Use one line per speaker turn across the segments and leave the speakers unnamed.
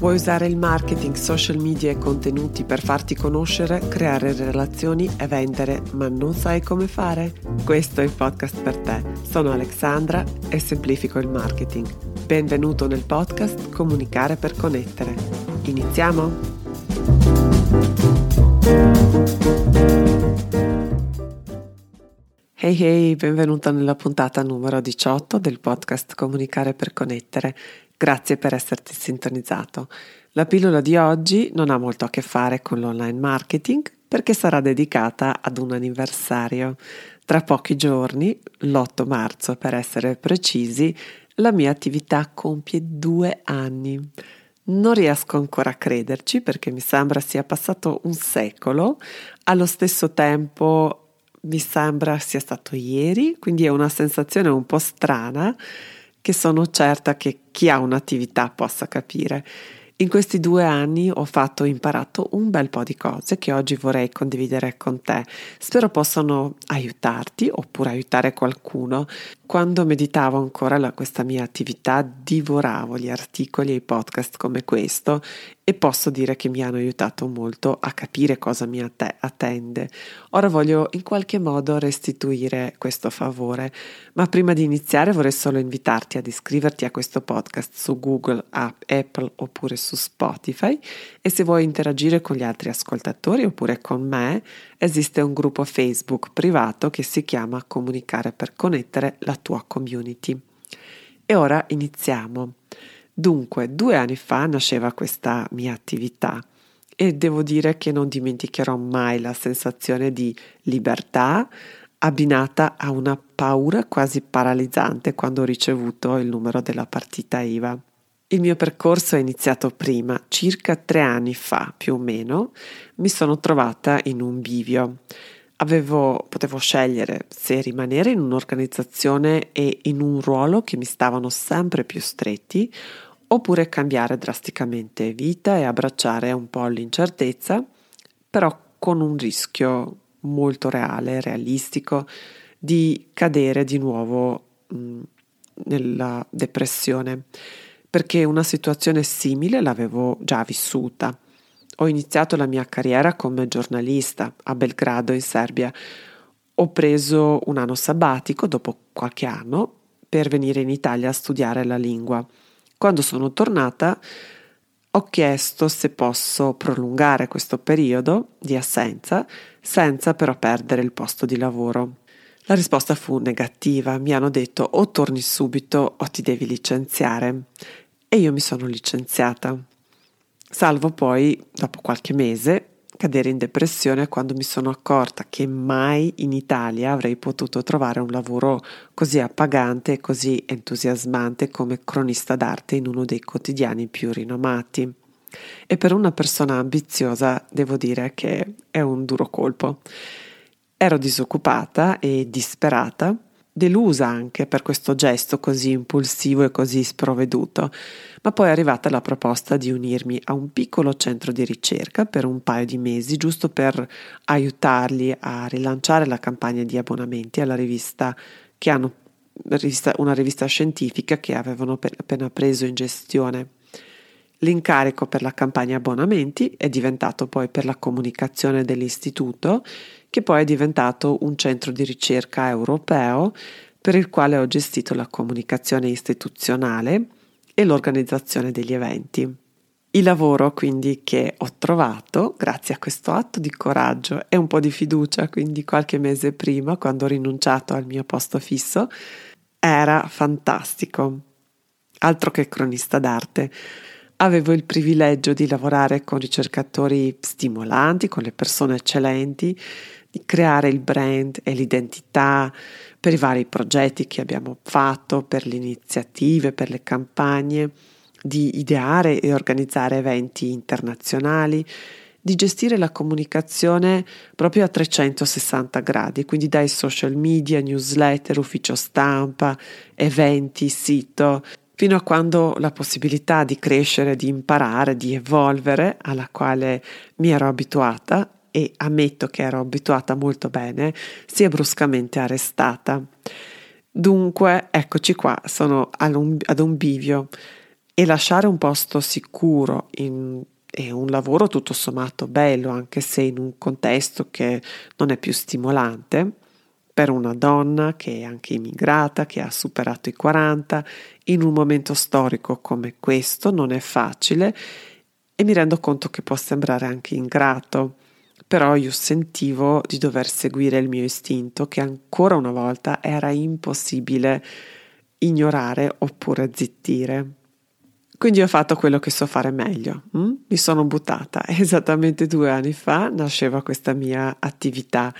Vuoi usare il marketing, social media e contenuti per farti conoscere, creare relazioni e vendere, ma non sai come fare? Questo è il podcast per te. Sono Alexandra e semplifico il marketing. Benvenuto nel podcast Comunicare per connettere. Iniziamo? Hey hey, benvenuta nella puntata numero 18 del podcast Comunicare per connettere. Grazie per esserti sintonizzato. La pillola di oggi non ha molto a che fare con l'online marketing perché sarà dedicata ad un anniversario. Tra pochi giorni, l'8 marzo per essere precisi, la mia attività compie due anni. Non riesco ancora a crederci perché mi sembra sia passato un secolo, allo stesso tempo mi sembra sia stato ieri, quindi è una sensazione un po' strana che sono certa che chi ha un'attività possa capire. In questi due anni ho fatto imparato un bel po' di cose che oggi vorrei condividere con te. Spero possano aiutarti oppure aiutare qualcuno. Quando meditavo ancora la, questa mia attività, divoravo gli articoli e i podcast come questo e posso dire che mi hanno aiutato molto a capire cosa mi attende. Ora voglio in qualche modo restituire questo favore, ma prima di iniziare vorrei solo invitarti ad iscriverti a questo podcast su Google, App, Apple oppure su Spotify e se vuoi interagire con gli altri ascoltatori oppure con me, esiste un gruppo Facebook privato che si chiama Comunicare per connettere la tua community. E ora iniziamo. Dunque, due anni fa nasceva questa mia attività e devo dire che non dimenticherò mai la sensazione di libertà abbinata a una paura quasi paralizzante quando ho ricevuto il numero della partita IVA. Il mio percorso è iniziato prima, circa tre anni fa più o meno, mi sono trovata in un bivio. Avevo, potevo scegliere se rimanere in un'organizzazione e in un ruolo che mi stavano sempre più stretti oppure cambiare drasticamente vita e abbracciare un po' l'incertezza, però con un rischio molto reale, realistico, di cadere di nuovo mh, nella depressione, perché una situazione simile l'avevo già vissuta. Ho iniziato la mia carriera come giornalista a Belgrado in Serbia. Ho preso un anno sabbatico dopo qualche anno per venire in Italia a studiare la lingua. Quando sono tornata ho chiesto se posso prolungare questo periodo di assenza senza però perdere il posto di lavoro. La risposta fu negativa, mi hanno detto o torni subito o ti devi licenziare e io mi sono licenziata. Salvo poi, dopo qualche mese, cadere in depressione quando mi sono accorta che mai in Italia avrei potuto trovare un lavoro così appagante e così entusiasmante come cronista d'arte in uno dei quotidiani più rinomati. E per una persona ambiziosa devo dire che è un duro colpo. Ero disoccupata e disperata delusa anche per questo gesto così impulsivo e così sprovveduto, ma poi è arrivata la proposta di unirmi a un piccolo centro di ricerca per un paio di mesi, giusto per aiutarli a rilanciare la campagna di abbonamenti alla rivista che hanno una rivista scientifica che avevano appena preso in gestione. L'incarico per la campagna abbonamenti è diventato poi per la comunicazione dell'istituto che poi è diventato un centro di ricerca europeo per il quale ho gestito la comunicazione istituzionale e l'organizzazione degli eventi. Il lavoro quindi che ho trovato grazie a questo atto di coraggio e un po' di fiducia, quindi qualche mese prima, quando ho rinunciato al mio posto fisso, era fantastico. Altro che cronista d'arte. Avevo il privilegio di lavorare con ricercatori stimolanti, con le persone eccellenti, di creare il brand e l'identità per i vari progetti che abbiamo fatto, per le iniziative, per le campagne, di ideare e organizzare eventi internazionali, di gestire la comunicazione proprio a 360 gradi, quindi dai social media, newsletter, ufficio stampa, eventi, sito, fino a quando la possibilità di crescere, di imparare, di evolvere, alla quale mi ero abituata e ammetto che ero abituata molto bene, si è bruscamente arrestata. Dunque, eccoci qua, sono ad un, bivio. e lasciare un posto sicuro in, è un lavoro tutto sommato bello, anche se in un contesto che non è più stimolante, per una donna che è anche immigrata, che ha superato i 40, in un momento storico come questo non è facile e mi rendo conto che può sembrare anche ingrato, però io sentivo di dover seguire il mio istinto che ancora una volta era impossibile ignorare oppure zittire. Quindi ho fatto quello che so fare meglio, hm? mi sono buttata. Esattamente due anni fa nasceva questa mia attività.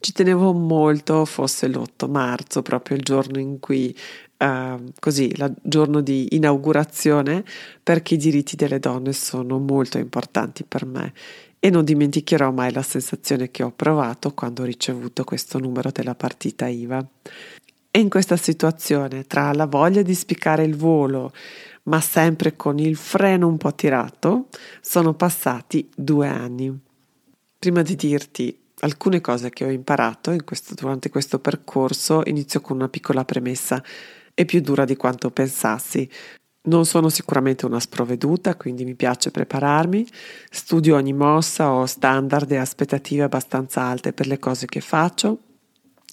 Ci tenevo molto fosse l'8 marzo, proprio il giorno in cui, uh, così, il giorno di inaugurazione, perché i diritti delle donne sono molto importanti per me e non dimenticherò mai la sensazione che ho provato quando ho ricevuto questo numero della partita IVA. E in questa situazione, tra la voglia di spiccare il volo, ma sempre con il freno un po' tirato, sono passati due anni. Prima di dirti alcune cose che ho imparato questo, durante questo percorso, inizio con una piccola premessa. È più dura di quanto pensassi. Non sono sicuramente una sprovveduta, quindi mi piace prepararmi, studio ogni mossa, ho standard e aspettative abbastanza alte per le cose che faccio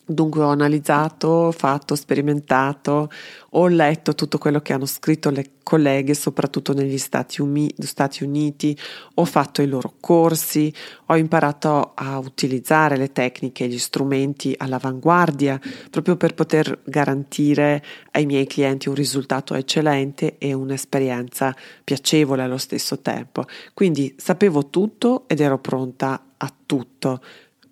Dunque ho analizzato, fatto, sperimentato, ho letto tutto quello che hanno scritto le colleghe, soprattutto negli Stati, Umi- Stati, Uniti, ho fatto i loro corsi, ho imparato a utilizzare le tecniche e gli strumenti all'avanguardia proprio per poter garantire ai miei clienti un risultato eccellente e un'esperienza piacevole allo stesso tempo. Quindi sapevo tutto ed ero pronta a tutto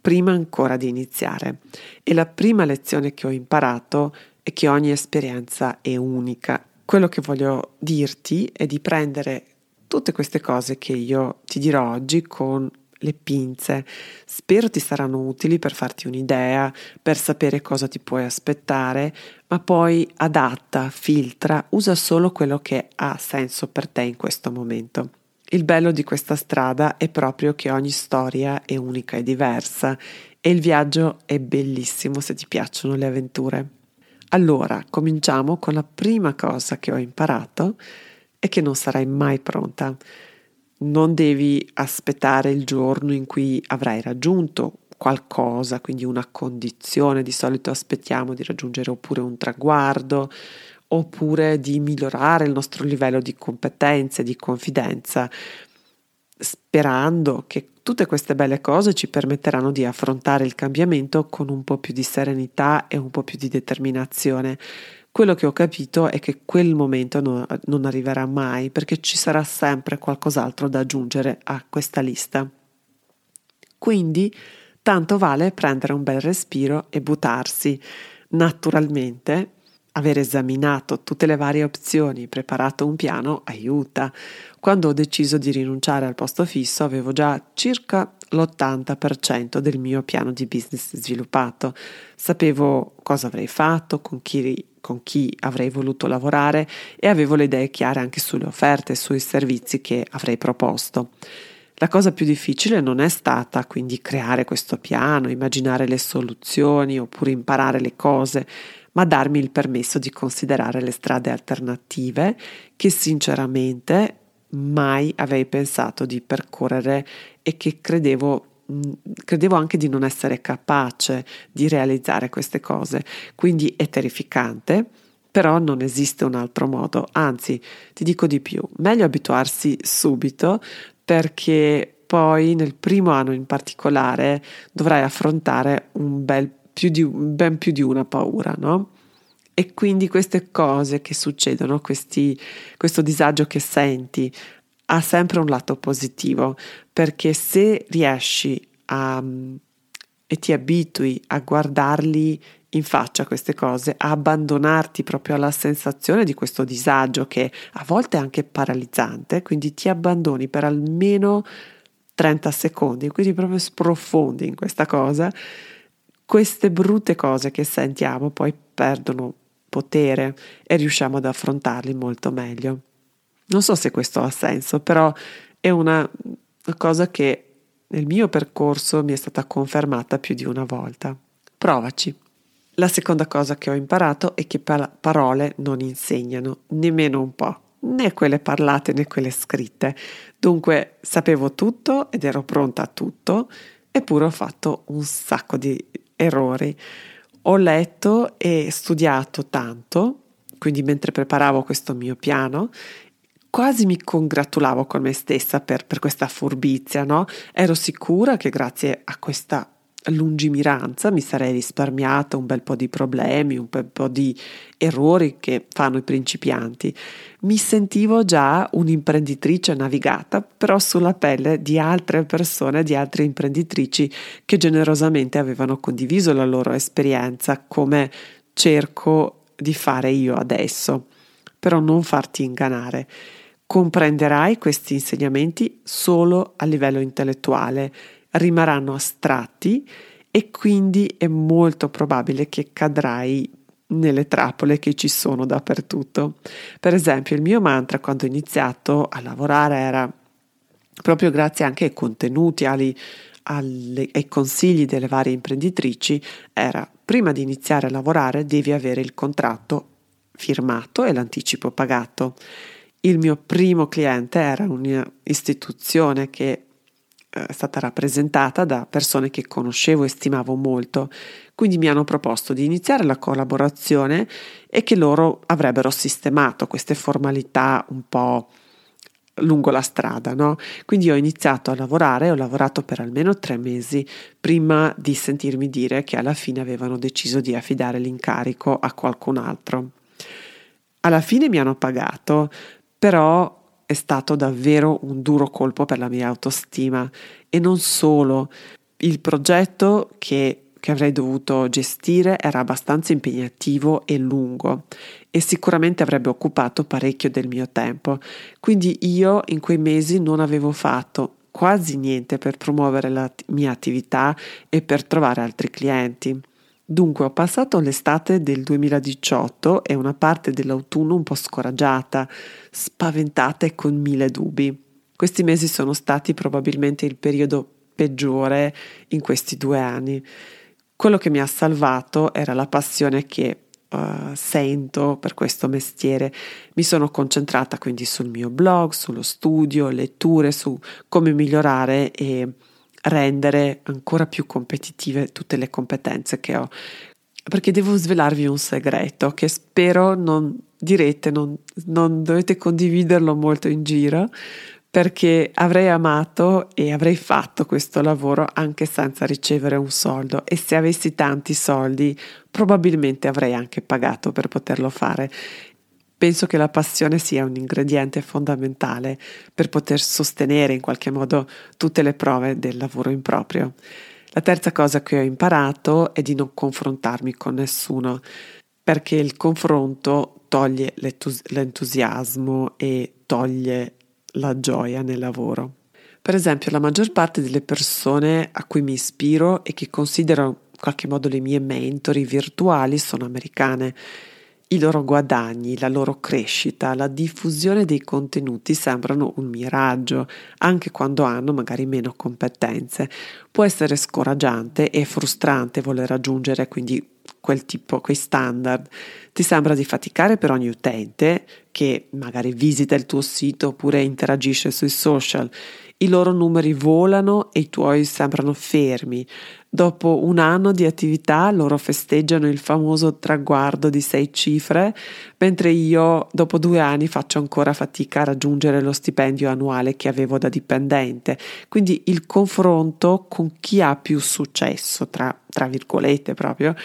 prima ancora di iniziare. E la prima lezione che ho imparato è che ogni esperienza è unica. Quello che voglio dirti è di prendere tutte queste cose che io ti dirò oggi con le pinze. Spero ti saranno utili per farti un'idea, per sapere cosa ti puoi aspettare, ma poi adatta, filtra, usa solo quello che ha senso per te in questo momento. Il bello di questa strada è proprio che ogni storia è unica e diversa e il viaggio è bellissimo se ti piacciono le avventure. Allora, cominciamo con la prima cosa che ho imparato e che non sarai mai pronta. Non devi aspettare il giorno in cui avrai raggiunto qualcosa, quindi una condizione, di solito aspettiamo di raggiungere oppure un traguardo oppure di migliorare il nostro livello di competenze, di confidenza, sperando che tutte queste belle cose ci permetteranno di affrontare il cambiamento con un po' più di serenità e un po' più di determinazione. Quello che ho capito è che quel momento no, non arriverà mai perché ci sarà sempre qualcos'altro da aggiungere a questa lista. Quindi tanto vale prendere un bel respiro e buttarsi. Naturalmente Aver esaminato tutte le varie opzioni, preparato un piano, aiuta. Quando ho deciso di rinunciare al posto fisso avevo già circa l'80% del mio piano di business sviluppato. Sapevo cosa avrei fatto, con chi, con chi avrei voluto lavorare e avevo le idee chiare anche sulle offerte e sui servizi che avrei proposto. La cosa più difficile non è stata quindi creare questo piano, immaginare le soluzioni oppure imparare le cose, ma darmi il permesso di considerare le strade alternative che sinceramente mai avrei pensato di percorrere e che credevo mm, credevo anche di non essere capace di realizzare queste cose, quindi è terrificante, però non esiste un altro modo, anzi ti dico di più, meglio abituarsi subito perché poi nel primo anno in particolare dovrai affrontare un bel più di, ben più di una paura, no? E quindi queste cose che succedono, questi, questo disagio che senti, ha sempre un lato positivo, perché se riesci a, e ti abitui a guardarli in faccia queste cose, a abbandonarti proprio alla sensazione di questo disagio che a volte è anche paralizzante, quindi ti abbandoni per almeno 30 secondi, quindi proprio sprofondi in questa cosa, queste brutte cose che sentiamo poi perdono potere e riusciamo ad affrontarli molto meglio. Non so se questo ha senso, però è una cosa che nel mio percorso mi è stata confermata più di una volta. Provaci. La seconda cosa che ho imparato è che parole non insegnano, nemmeno un po'. né quelle parlate né quelle scritte. Dunque sapevo tutto ed ero pronta a tutto, eppure ho fatto un sacco di errori. Ho letto e studiato tanto, quindi mentre preparavo questo mio piano, quasi mi congratulavo con me stessa per, per questa furbizia, no? Ero sicura che grazie a questa lungimiranza mi sarei risparmiata un bel po' di problemi, un bel po' di errori che fanno i principianti. Mi sentivo già un'imprenditrice navigata, però sulla pelle di altre persone, di altre imprenditrici che generosamente avevano condiviso la loro esperienza come cerco di fare io adesso. Però non farti ingannare. Comprenderai questi insegnamenti solo a livello intellettuale rimarranno astratti e quindi è molto probabile che cadrai nelle trappole che ci sono dappertutto. Per esempio, il mio mantra quando ho iniziato a lavorare era proprio grazie anche ai contenuti, alle, ai consigli delle varie imprenditrici, era prima di iniziare a lavorare devi avere il contratto firmato e l'anticipo pagato. Il mio primo cliente era un'istituzione che è stata rappresentata da persone che conoscevo e stimavo molto, quindi mi hanno proposto di iniziare la collaborazione e che loro avrebbero sistemato queste formalità un po' lungo la strada, no? Quindi ho iniziato a lavorare, ho lavorato per almeno tre mesi prima di sentirmi dire che alla fine avevano deciso di affidare l'incarico a qualcun altro. Alla fine mi hanno pagato, però è stato davvero un duro colpo per la mia autostima e non solo. Il progetto che, che avrei dovuto gestire era abbastanza impegnativo e lungo e sicuramente avrebbe occupato parecchio del mio tempo. Quindi io in quei mesi non avevo fatto quasi niente per promuovere la mia attività e per trovare altri clienti. Dunque ho passato l'estate del 2018 e una parte dell'autunno un po' scoraggiata, spaventata e con mille dubbi. Questi mesi sono stati probabilmente il periodo peggiore in questi due anni. Quello che mi ha salvato era la passione che uh, sento per questo mestiere. Mi sono concentrata quindi sul mio blog, sullo studio, letture, su come migliorare e rendere ancora più competitive tutte le competenze che ho. Perché devo svelarvi un segreto che spero non direte, non, non dovete condividerlo molto in giro, perché avrei amato e avrei fatto questo lavoro anche senza ricevere un soldo e se avessi tanti soldi probabilmente avrei anche pagato per poterlo fare Penso che la passione sia un ingrediente fondamentale per poter sostenere in qualche modo tutte le prove del lavoro improprio. La terza cosa che ho imparato è di non confrontarmi con nessuno, perché il confronto toglie l'entusiasmo e toglie la gioia nel lavoro. Per esempio, la maggior parte delle persone a cui mi ispiro e che considero in qualche modo le mie mentori virtuali sono americane i loro guadagni, la loro crescita, la diffusione dei contenuti sembrano un miraggio, anche quando hanno magari meno competenze. Può essere scoraggiante e frustrante voler raggiungere quindi quel tipo, quei standard. Ti sembra di faticare per ogni utente che magari visita il tuo sito oppure interagisce sui social. I loro numeri volano e i tuoi sembrano fermi. Dopo un anno di attività loro festeggiano il famoso traguardo di sei cifre, mentre io dopo due anni faccio ancora fatica a raggiungere lo stipendio annuale che avevo da dipendente. Quindi il confronto con chi ha più successo, tra, tra virgolette proprio,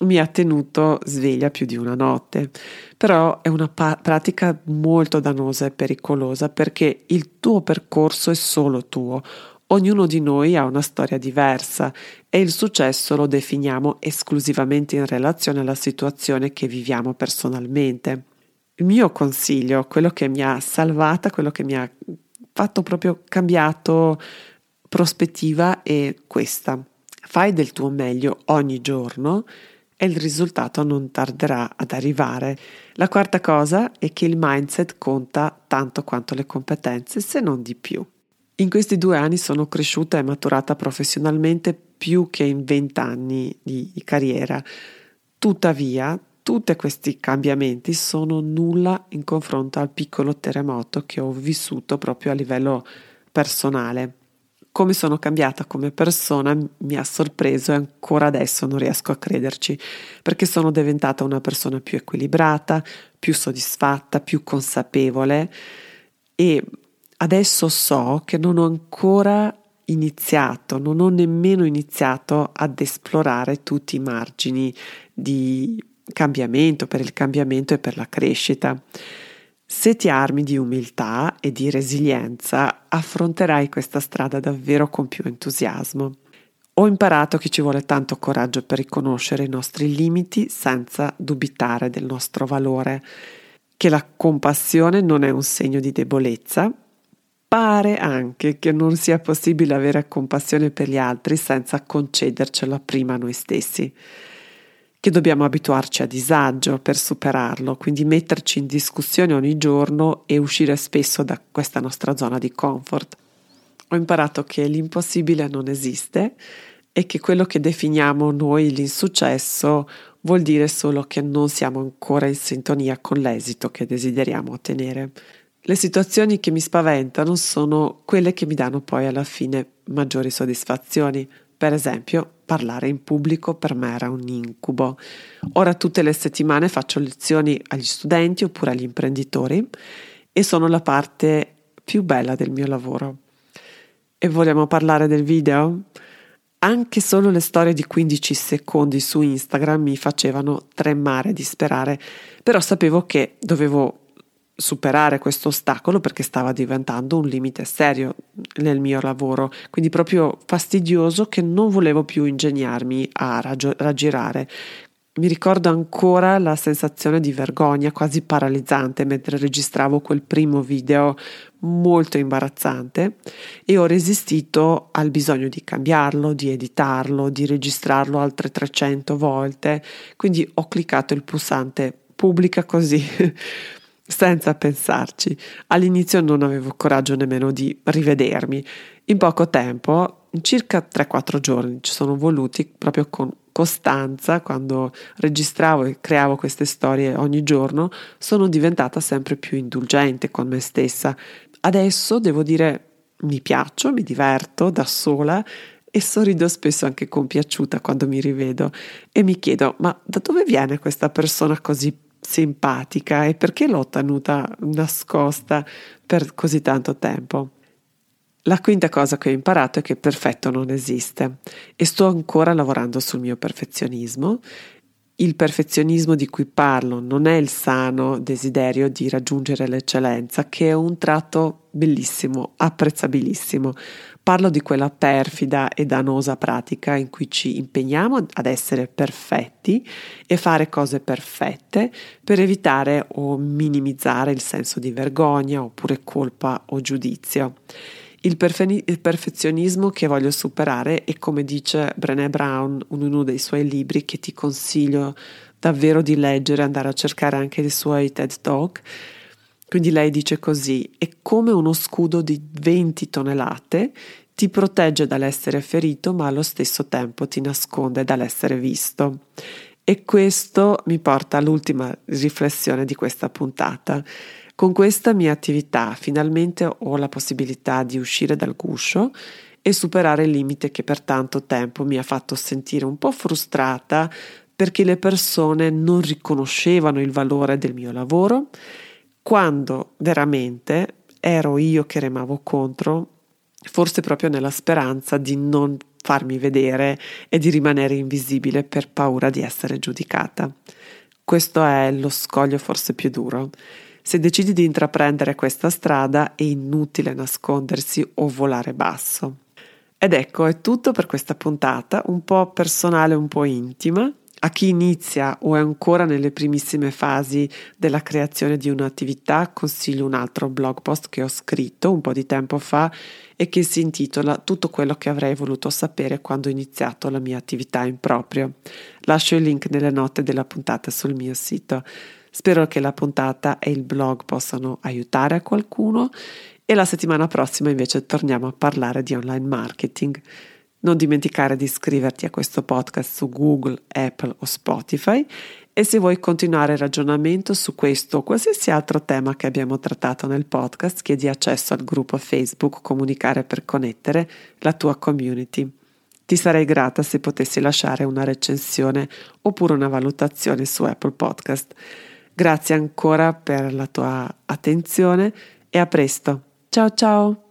mi ha tenuto sveglia più di una notte. Però è una pa- pratica molto dannosa e pericolosa perché il tuo percorso è solo tuo. Ognuno di noi ha una storia diversa e il successo lo definiamo esclusivamente in relazione alla situazione che viviamo personalmente. Il mio consiglio, quello che mi ha salvata, quello che mi ha fatto proprio cambiato prospettiva è questa. Fai del tuo meglio ogni giorno e il risultato non tarderà ad arrivare. La quarta cosa è che il mindset conta tanto quanto le competenze, se non di più. In questi due anni sono cresciuta e maturata professionalmente più che in vent'anni di carriera. Tuttavia, tutti questi cambiamenti sono nulla in confronto al piccolo terremoto che ho vissuto proprio a livello personale. Come sono cambiata come persona mi ha sorpreso e ancora adesso non riesco a crederci, perché sono diventata una persona più equilibrata, più soddisfatta, più consapevole e adesso so che non ho ancora iniziato, non ho nemmeno iniziato ad esplorare tutti i margini di cambiamento, per il cambiamento e per la crescita. Se ti armi di umiltà e di resilienza, affronterai questa strada davvero con più entusiasmo. Ho imparato che ci vuole tanto coraggio per riconoscere i nostri limiti senza dubitare del nostro valore, che la compassione non è un segno di debolezza. Pare anche che non sia possibile avere compassione per gli altri senza concedercela prima a noi stessi che dobbiamo abituarci a disagio per superarlo, quindi metterci in discussione ogni giorno e uscire spesso da questa nostra zona di comfort. Ho imparato che l'impossibile non esiste e che quello che definiamo noi l'insuccesso vuol dire solo che non siamo ancora in sintonia con l'esito che desideriamo ottenere. Le situazioni che mi spaventano sono quelle che mi danno poi alla fine maggiori soddisfazioni, per esempio, parlare in pubblico per me era un incubo. Ora tutte le settimane faccio lezioni agli studenti oppure agli imprenditori e sono la parte più bella del mio lavoro. E vogliamo parlare del video? Anche solo le storie di 15 secondi su Instagram mi facevano tremare di sperare, però sapevo che dovevo superare questo ostacolo perché stava diventando un limite serio nel mio lavoro, quindi proprio fastidioso che non volevo più ingegnarmi a raggirare. Mi ricordo ancora la sensazione di vergogna quasi paralizzante mentre registravo quel primo video molto imbarazzante e ho resistito al bisogno di cambiarlo, di editarlo, di registrarlo altre 300 volte, quindi ho cliccato il pulsante pubblica così senza pensarci. All'inizio non avevo coraggio nemmeno di rivedermi. In poco tempo, in circa 3-4 giorni, ci sono voluti proprio con costanza, quando registravo e creavo queste storie ogni giorno, sono diventata sempre più indulgente con me stessa. Adesso devo dire mi piaccio, mi diverto da sola e sorrido spesso anche compiaciuta quando mi rivedo e mi chiedo ma da dove viene questa persona così simpatica e perché l'ho tenuta nascosta per così tanto tempo. La quinta cosa che ho imparato è che perfetto non esiste e sto ancora lavorando sul mio perfezionismo. Il perfezionismo di cui parlo non è il sano desiderio di raggiungere l'eccellenza, che è un tratto bellissimo, apprezzabilissimo, Parlo di quella perfida e danosa pratica in cui ci impegniamo ad essere perfetti e fare cose perfette per evitare o minimizzare il senso di vergogna oppure colpa o giudizio. Il, perfe- il, perfezionismo che voglio superare è come dice Brené Brown in uno dei suoi libri che ti consiglio davvero di leggere, andare a cercare anche i suoi TED Talk. Quindi lei dice così, è come uno scudo di 20 tonnellate ti protegge dall'essere ferito ma allo stesso tempo ti nasconde dall'essere visto. E questo mi porta all'ultima riflessione di questa puntata. Con questa mia attività finalmente ho la possibilità di uscire dal guscio e superare il limite che per tanto tempo mi ha fatto sentire un po' frustrata perché le persone non riconoscevano il valore del mio lavoro, quando veramente ero io che remavo contro forse proprio nella speranza di non farmi vedere e di rimanere invisibile per paura di essere giudicata. Questo è lo scoglio forse più duro. Se decidi di intraprendere questa strada è inutile nascondersi o volare basso. Ed ecco, è tutto per questa puntata, un po' personale, un po' intima. A chi inizia o è ancora nelle primissime fasi della creazione di un'attività, consiglio un altro blog post che ho scritto un po' di tempo fa e che si intitola Tutto quello che avrei voluto sapere quando ho iniziato la mia attività in proprio. Lascio il link nelle note della puntata sul mio sito. Spero che la puntata e il blog possano aiutare a qualcuno e la settimana prossima invece torniamo a parlare di online marketing. Non dimenticare di iscriverti a questo podcast su Google, Apple o Spotify e se vuoi continuare il ragionamento su questo o qualsiasi altro tema che abbiamo trattato nel podcast, chiedi accesso al gruppo Facebook Comunicare per Connettere, la tua community. Ti sarei grata se potessi lasciare una recensione oppure una valutazione su Apple Podcast. Grazie ancora per la tua attenzione e a presto. Ciao ciao!